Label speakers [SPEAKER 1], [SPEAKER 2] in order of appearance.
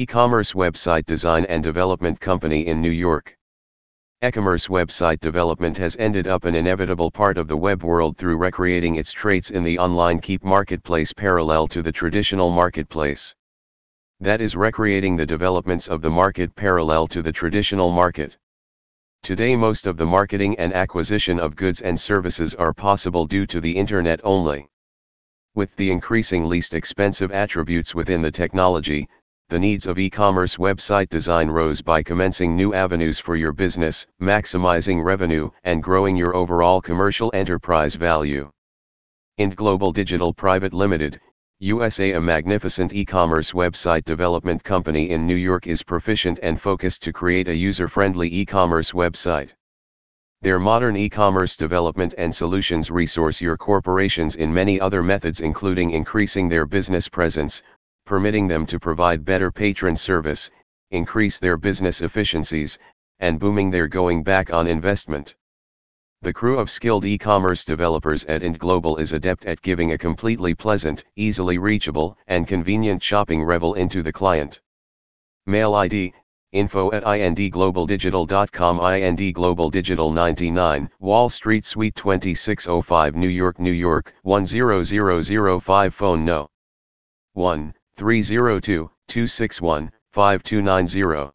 [SPEAKER 1] E-commerce website design and development company in New York. E-commerce website development has ended up an inevitable part of the web world through recreating its traits in the online keep marketplace parallel to the traditional marketplace. That is recreating the developments of the market parallel to the traditional market. Today most of the marketing and acquisition of goods and services are possible due to the internet only. With the increasing least expensive attributes within the technology, the needs of e-commerce website design rose by commencing new avenues for your business, maximizing revenue, and growing your overall commercial enterprise value. IndGlobal Digital Private Limited, USA a magnificent e-commerce website development company in New York is proficient and focused to create a user-friendly e-commerce website. Their modern e-commerce development and solutions resource your corporations in many other methods including increasing their business presence, permitting them to provide better patron service, increase their business efficiencies, and booming their going back on investment. The crew of skilled e-commerce developers at IndGlobal is adept at giving a completely pleasant, easily reachable, and convenient shopping revel into the client. Mail ID, info at indglobaldigital.com indglobaldigital 99 Wall Street Suite 2605 New York New York 10005 Phone No. 1 302 261 5290